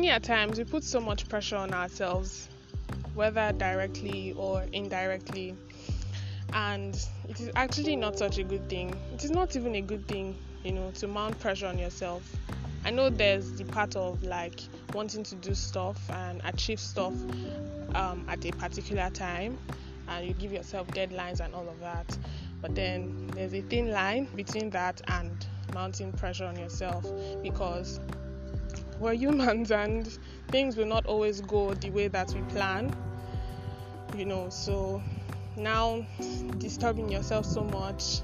many a times we put so much pressure on ourselves, whether directly or indirectly, and it is actually not such a good thing. It is not even a good thing, you know, to mount pressure on yourself. I know there's the part of like wanting to do stuff and achieve stuff um, at a particular time, and you give yourself deadlines and all of that. But then there's a thin line between that and mounting pressure on yourself because we're humans and things will not always go the way that we plan. You know, so now disturbing yourself so much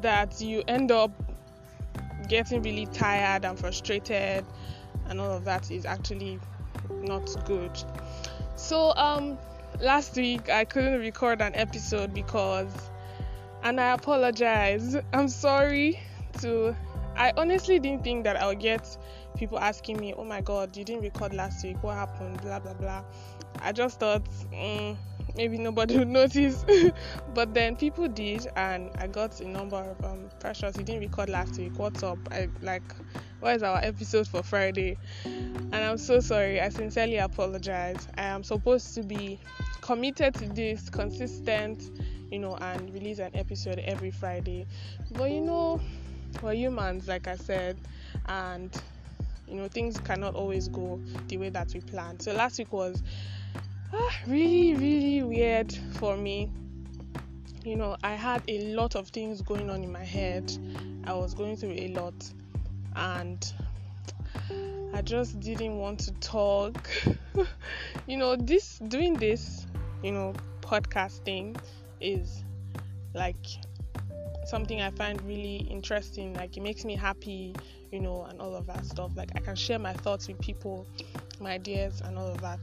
that you end up getting really tired and frustrated and all of that is actually not good. So um last week I couldn't record an episode because and I apologize. I'm sorry to I honestly didn't think that I would get people asking me, "Oh my god, you didn't record last week. What happened?" blah blah blah. I just thought mm, maybe nobody would notice, but then people did, and I got a number of um, pressures. You didn't record last week. What's up? I like, what is our episode for Friday? And I'm so sorry. I sincerely apologize. I am supposed to be committed to this, consistent, you know, and release an episode every Friday. But you know, we're humans, like I said, and you know things cannot always go the way that we planned. So last week was ah, really, really weird for me. You know, I had a lot of things going on in my head. I was going through a lot, and I just didn't want to talk. you know, this doing this, you know, podcasting is like something I find really interesting. Like it makes me happy, you know, and all of that stuff. Like I can share my thoughts with people, my ideas, and all of that.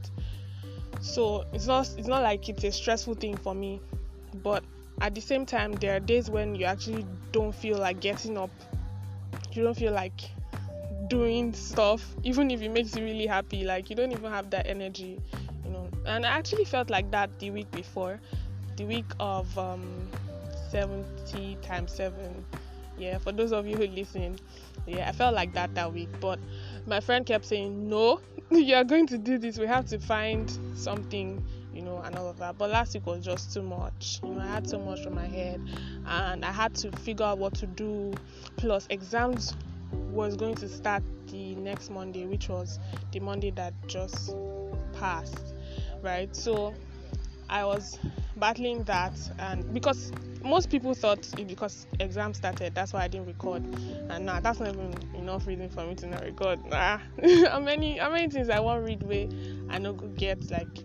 So it's not it's not like it's a stressful thing for me, but at the same time, there are days when you actually don't feel like getting up. You don't feel like doing stuff, even if it makes you really happy. Like you don't even have that energy, you know. And I actually felt like that the week before, the week of um, 70 times 7 yeah for those of you who listen yeah i felt like that that week but my friend kept saying no you are going to do this. We have to find something you know and all of that. But last week was just too much. You know i had so much on my head and i had to figure out what to do. Plus exams was going to start the next monday which was the monday that just passed right? So i was battling that and because most people thought it because exam started that's why i didn't record. And nah that's not even enough reason for me to not record. Nah. How many how many things i want read way i know could get like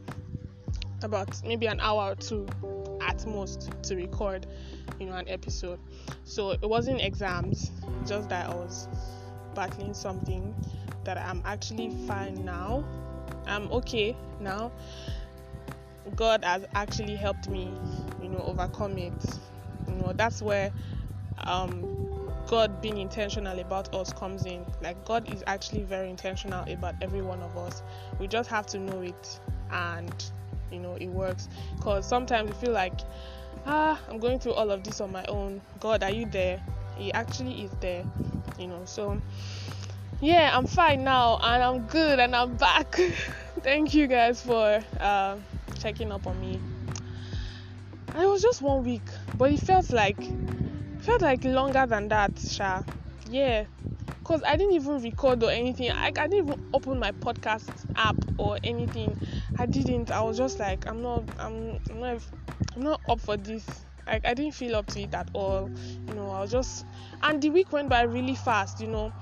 about maybe an hour or two at most to record you know an episode. So it wasn't exams just that i was battling something that i'm actually fine now. I'm okay now God has actually helped me, you know, overcome it. You know, that's where um, God being intentional about us comes in. Like God is actually very intentional about every one of us. We just have to know it, and you know, it works. Because sometimes we feel like, ah, I'm going through all of this on my own. God, are you there? He actually is there. You know, so yeah, I'm fine now, and I'm good, and I'm back. Thank you guys for. Uh, checking up on me. And it was just one week, but it felt like felt like longer than that, Sha. Yeah. Cause I didn't even record or anything. I, I didn't even open my podcast app or anything. I didn't. I was just like, I'm not, I'm, I'm not, I'm not up for this. Like I didn't feel up to it at all. You know, I was just, and the week went by really fast. You know,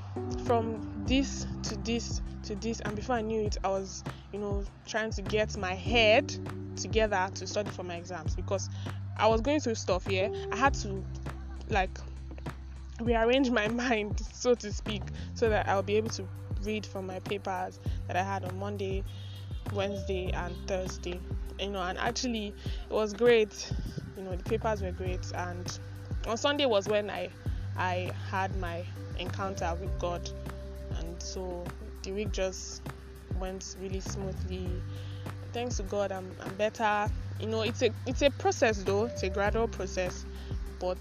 from this to this to this and before i knew it i was you know trying to get my head together to study for my exams because i was going through stuff here. I had to like rearrange my mind so to speak so that i'll be able to read from my papers that i had on monday wednesday and thursday. You know and actually it was great. You know the papers were great. And on sunday was when i i had my encounter with god and so the week just went really smoothly. Thanks to God, I'm, I'm better. You know, it's a it's a process though. It's a gradual process, but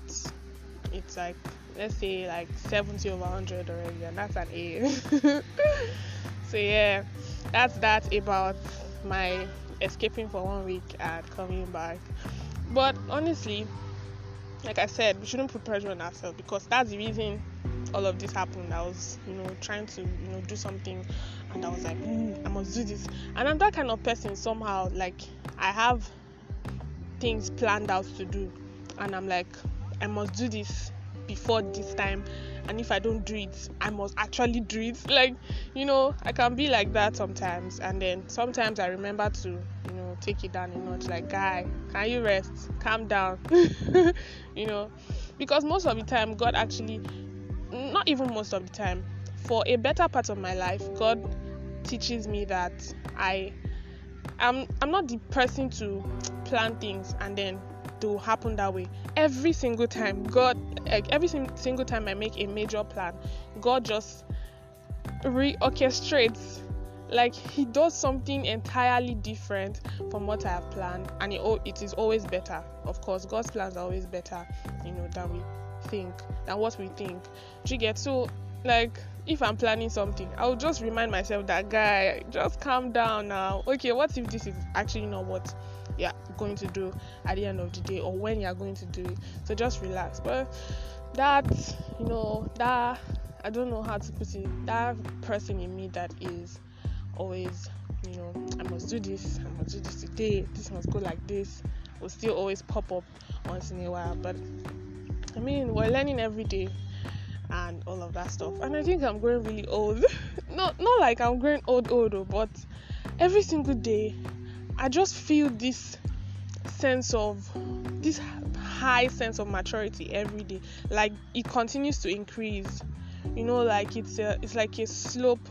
it's like let's say like 70 over 100 already, and that's an A. so yeah, that's that about my escaping for one week and coming back. But honestly, like I said, we shouldn't put pressure on ourselves because that's the reason all of this happened. I was, you know, trying to, you know, do something and I was like, mm, I must do this. And I'm that kind of person somehow, like I have things planned out to do and I'm like, I must do this before this time and if I don't do it, I must actually do it. Like, you know, I can be like that sometimes, and then sometimes I remember to, you know, take it down a notch. Like, guy, can you rest? Calm down. you know, because most of the time, God actually, even most of the time, for a better part of my life, God teaches me that I I'm I'm not the person to plan things and then to happen that way. Every single time god like every single time i make a major plan god just reorchestrates like he does something entirely different from what i have planned. And it, oh, it is always better. Of course god's plans are always better you know than we think than what we think do you get so like if i'm planning something i'll just remind myself that guy just calm down now okay what if this is actually not what you're going to do at the end of the day or when you're going to do it. So just relax. But that, you know, that I don't know how to put it, that person in me that is always, you know, I must do this, I must do this today, this must go like this, will still always pop up once in a while. But I mean, we're learning every day and all of that stuff. And I think I'm growing really old. not not like I'm growing old old, oh, but every single day I just feel this sense of this high sense of maturity every day. Like it continues to increase. You know, like it's a, it's like a slope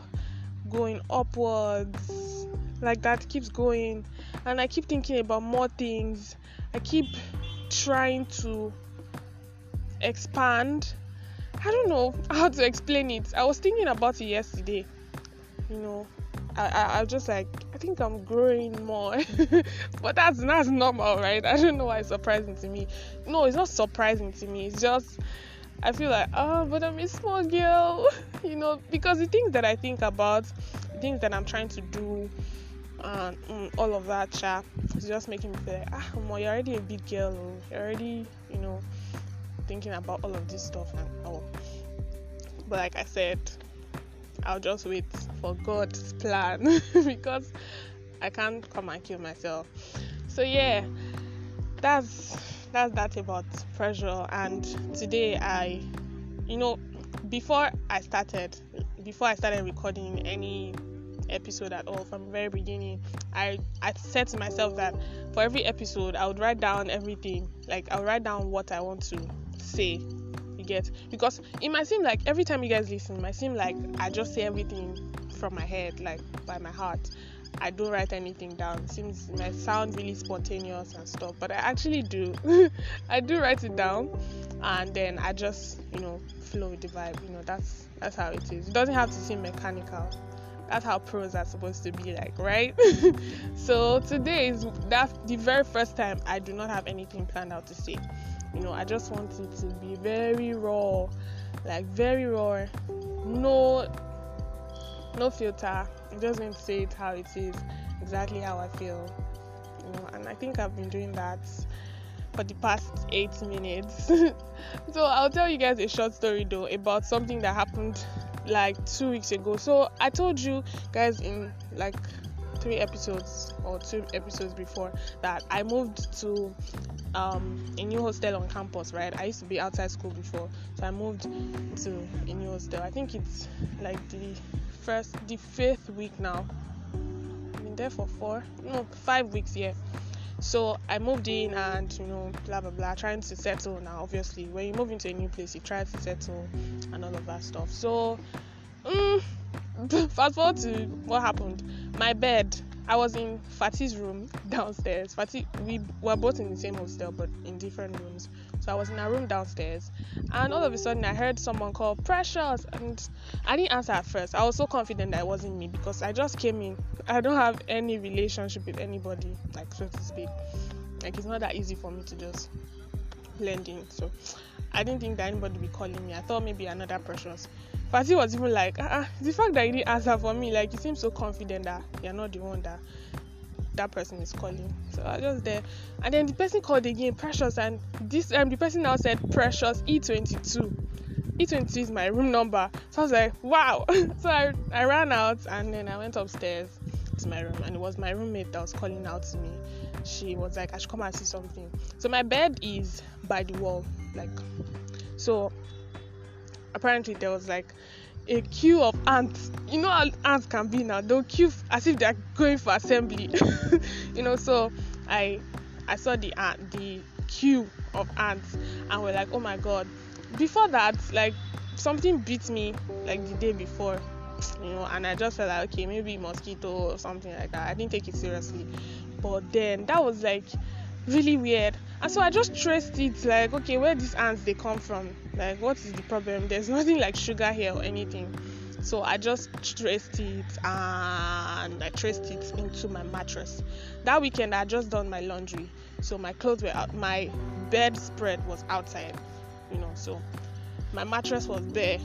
going upwards. Like that keeps going, and I keep thinking about more things. I keep trying to expand. I don't know how to explain it. I was thinking about it yesterday. You know, I, I, I just like I think I'm growing more, but that's that's normal, right? I don't know why it's surprising to me. No, it's not surprising to me. It's just I feel like oh, but I'm a small girl, you know, because the things that I think about, the things that I'm trying to do, and mm, all of that, chat, it's just making me feel like ah, well, you're already a big girl, oh. you're already, you know, thinking about all of this stuff and all. But like I said, I'll just wait for God's plan because I can't come and kill myself. So yeah, that's that's that about pressure. And today I, you know, before I started, before I started recording any episode at all from the very beginning, I I said to myself that for every episode I would write down everything. Like I'll write down what I want to say you get because it might seem like every time you guys listen, it might seem like I just say everything from my head, like by my heart. I don't write anything down. It seems it might sound really spontaneous and stuff, but I actually do. I do write it down, and then I just you know flow with the vibe. You know that's that's how it is. It doesn't have to seem mechanical. That's how pros are supposed to be like, right? so today is that's the very first time I do not have anything planned out to say you know i just want it to be very raw like very raw. No no filter. I'm just going to say it how it is exactly how i feel you know and i think i've been doing that for the past eight minutes. So i'll tell you guys a short story though about something that happened like two weeks ago. So i told you guys in like three episodes or two episodes before that I moved to um, a new hostel on campus, right? I used to be outside school before, so I moved to a new hostel. I think it's like the first, the fifth week now. I've been there for four, no, five weeks, yeah. So I moved in and you know, blah blah blah, trying to settle now. Obviously, when you move into a new place, you try to settle and all of that stuff. So, mm, fast forward to what happened my bed I was in Fati's room downstairs. Fati, we were both in the same hostel but in different rooms. So I was in a room downstairs, and all of a sudden I heard someone call Precious, and I didn't answer at first. I was so confident that it wasn't me because I just came in. I don't have any relationship with anybody, like so to speak. Like it's not that easy for me to just blend in. So I didn't think that anybody would be calling me. I thought maybe another Precious Patty was even like, uh-uh, the fact that you didn't answer for me, like you seem so confident that you're not the one that that person is calling. So I was just there. And then the person called again, Precious, and this um the person now said Precious E22. E22 is my room number. So I was like, wow. so I, I ran out and then I went upstairs to my room and it was my roommate that was calling out to me. She was like, I should come and see something. So my bed is by the wall, like so apparently there was like a queue of ants. You know how ants can be now. They'll queue as if they're going for assembly. you know, so I I saw the ant the queue of ants and we're like, oh my god. Before that, like something beat me like the day before. You know, and I just felt like okay, maybe mosquito or something like that. I didn't take it seriously. But then that was like really weird. And so I just traced it like, okay, where these ants they come from? Like, what is the problem? There's nothing like sugar here or anything. So I just traced it and I traced it into my mattress. That weekend I just done my laundry, so my clothes were out. My bedspread was outside, you know. So my mattress was there,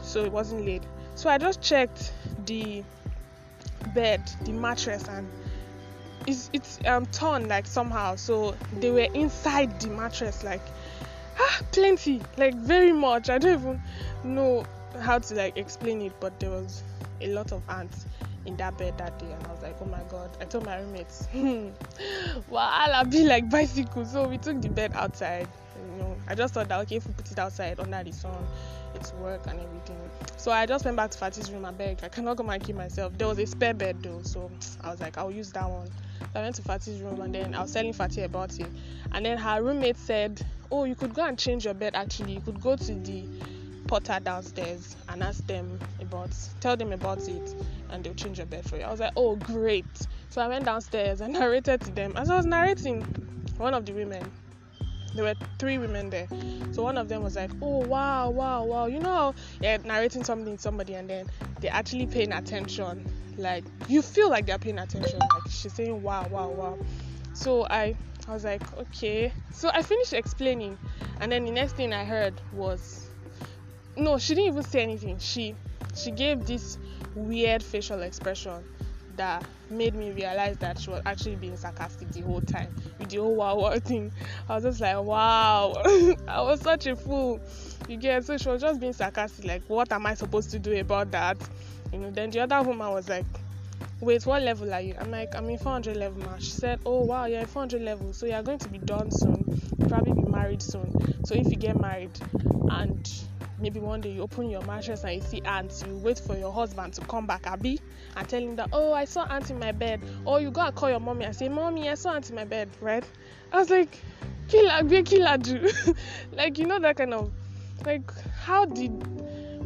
so it wasn't laid. So I just checked the bed, the mattress, and it's it's um torn like somehow. So they were inside the mattress, like ah, plenty, like very much. I don't even know how to like explain it, but there was a lot of ants in that bed that day, and I was like, oh my god. I told my roommates, well, I'll be like bicycle. So we took the bed outside. You know, I just thought that okay, if we put it outside under the sun, it's work and everything. So I just went back to Fati's room and begged, I cannot go and keep myself. There was a spare bed though, so I was like, I'll use that one. So I went to Fati's room and then I was telling Fati about it. And then her roommate said, Oh, you could go and change your bed actually. You could go to the porter downstairs and ask them about tell them about it and they'll change your bed for you. I was like, Oh great. So I went downstairs and narrated to them. As I was narrating, one of the women there were three women there. So one of them was like, "Oh wow, wow, wow!" You know, yeah, narrating something to somebody, and then they're actually paying attention. Like you feel like they're paying attention. Like she's saying, "Wow, wow, wow." So I, I was like, "Okay." So I finished explaining, and then the next thing I heard was, no, she didn't even say anything. She, she gave this weird facial expression that made me realize that she was actually being sarcastic the whole time with the whole wow wow thing. I was just like, wow, I was such a fool. You get so she was just being sarcastic, like, what am I supposed to do about that? You know, then the other woman was like, wait, what level are you? I'm like, I'm in 400 level now. She said, oh wow, you're in 400 level, so you're going to be done soon. You'll probably be married soon. So if you get married and maybe one day you open your mattress and you see ants, you wait for your husband to come back, Abby, and tell him that, oh, I saw ants in my bed. Or you go and call your mommy and say, Mommy, I saw ants in my bed, right? I was like, Killer, be killer, do. like, you know, that kind of, like, how did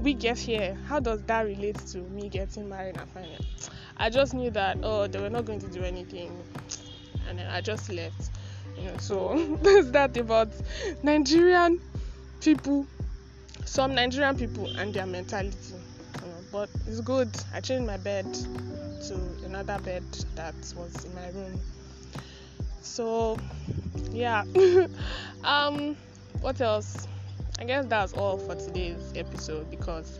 we get here? How does that relate to me getting married and finding I just knew that, oh, they were not going to do anything. And then I just left. You know, so that's that about Nigerian people some Nigerian people and their mentality. You know, but it's good. I changed my bed to another bed that was in my room. So yeah. um what else? I guess that's all for today's episode because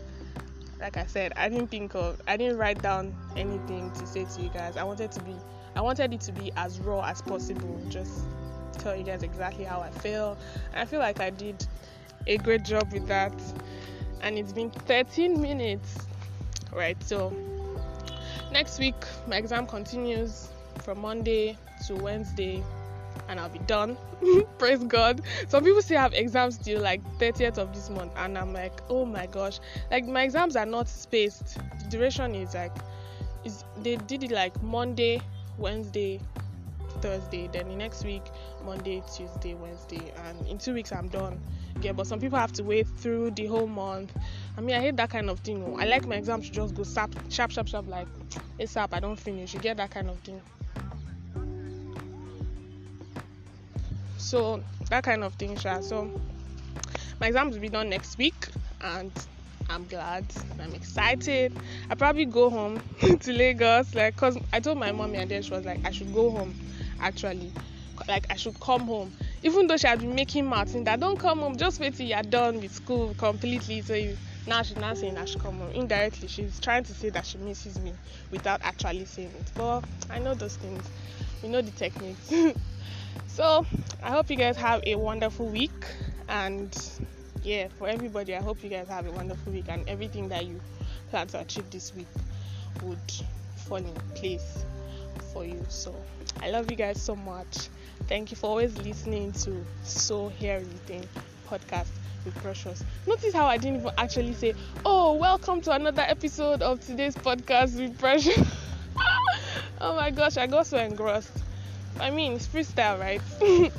like I said, I didn't think of I didn't write down anything to say to you guys. I wanted to be I wanted it to be as raw as possible. Just tell you guys exactly how I feel. And I feel like I did a great job with that. And it's been 13 minutes. Right, so next week my exam continues from Monday to Wednesday and I'll be done. Praise God. Some people say I have exams till like 30th of this month, and I'm like, oh my gosh. Like my exams are not spaced. The duration is like is they did it like Monday, Wednesday, Thursday, then the next week, Monday, Tuesday, Wednesday, and in two weeks I'm done. Yeah, but some people have to wait through the whole month. I mean, I hate that kind of thing. I like my exams to just go sharp, sharp, sharp, sharp, like ASAP. I don't finish. You get that kind of thing. So that kind of thing, sure. So my exams will be done next week, and I'm glad. I'm excited. I probably go home to Lagos, like, cause I told my mommy, and then she was like, I should go home. Actually, like I should come home even though she had been making Martin that don't come home, just wait till you're done with school completely. So you, now she's not saying that she come home. Indirectly, she's trying to say that she misses me without actually saying it. But I know those things. We know the techniques. so I hope you guys have a wonderful week and yeah, for everybody, I hope you guys have a wonderful week and everything that you plan to achieve this week would fall in place for you. So I love you guys so much. Thank you for always listening to So Here Is The Thing podcast with Precious. Notice how I didn't even actually say, Oh, welcome to another episode of today's podcast with Precious. oh my gosh, I got so engrossed. I mean, it's freestyle, right?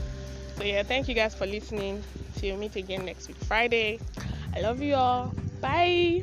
so, yeah, thank you guys for listening. See you meet again next week, Friday. I love you all. Bye.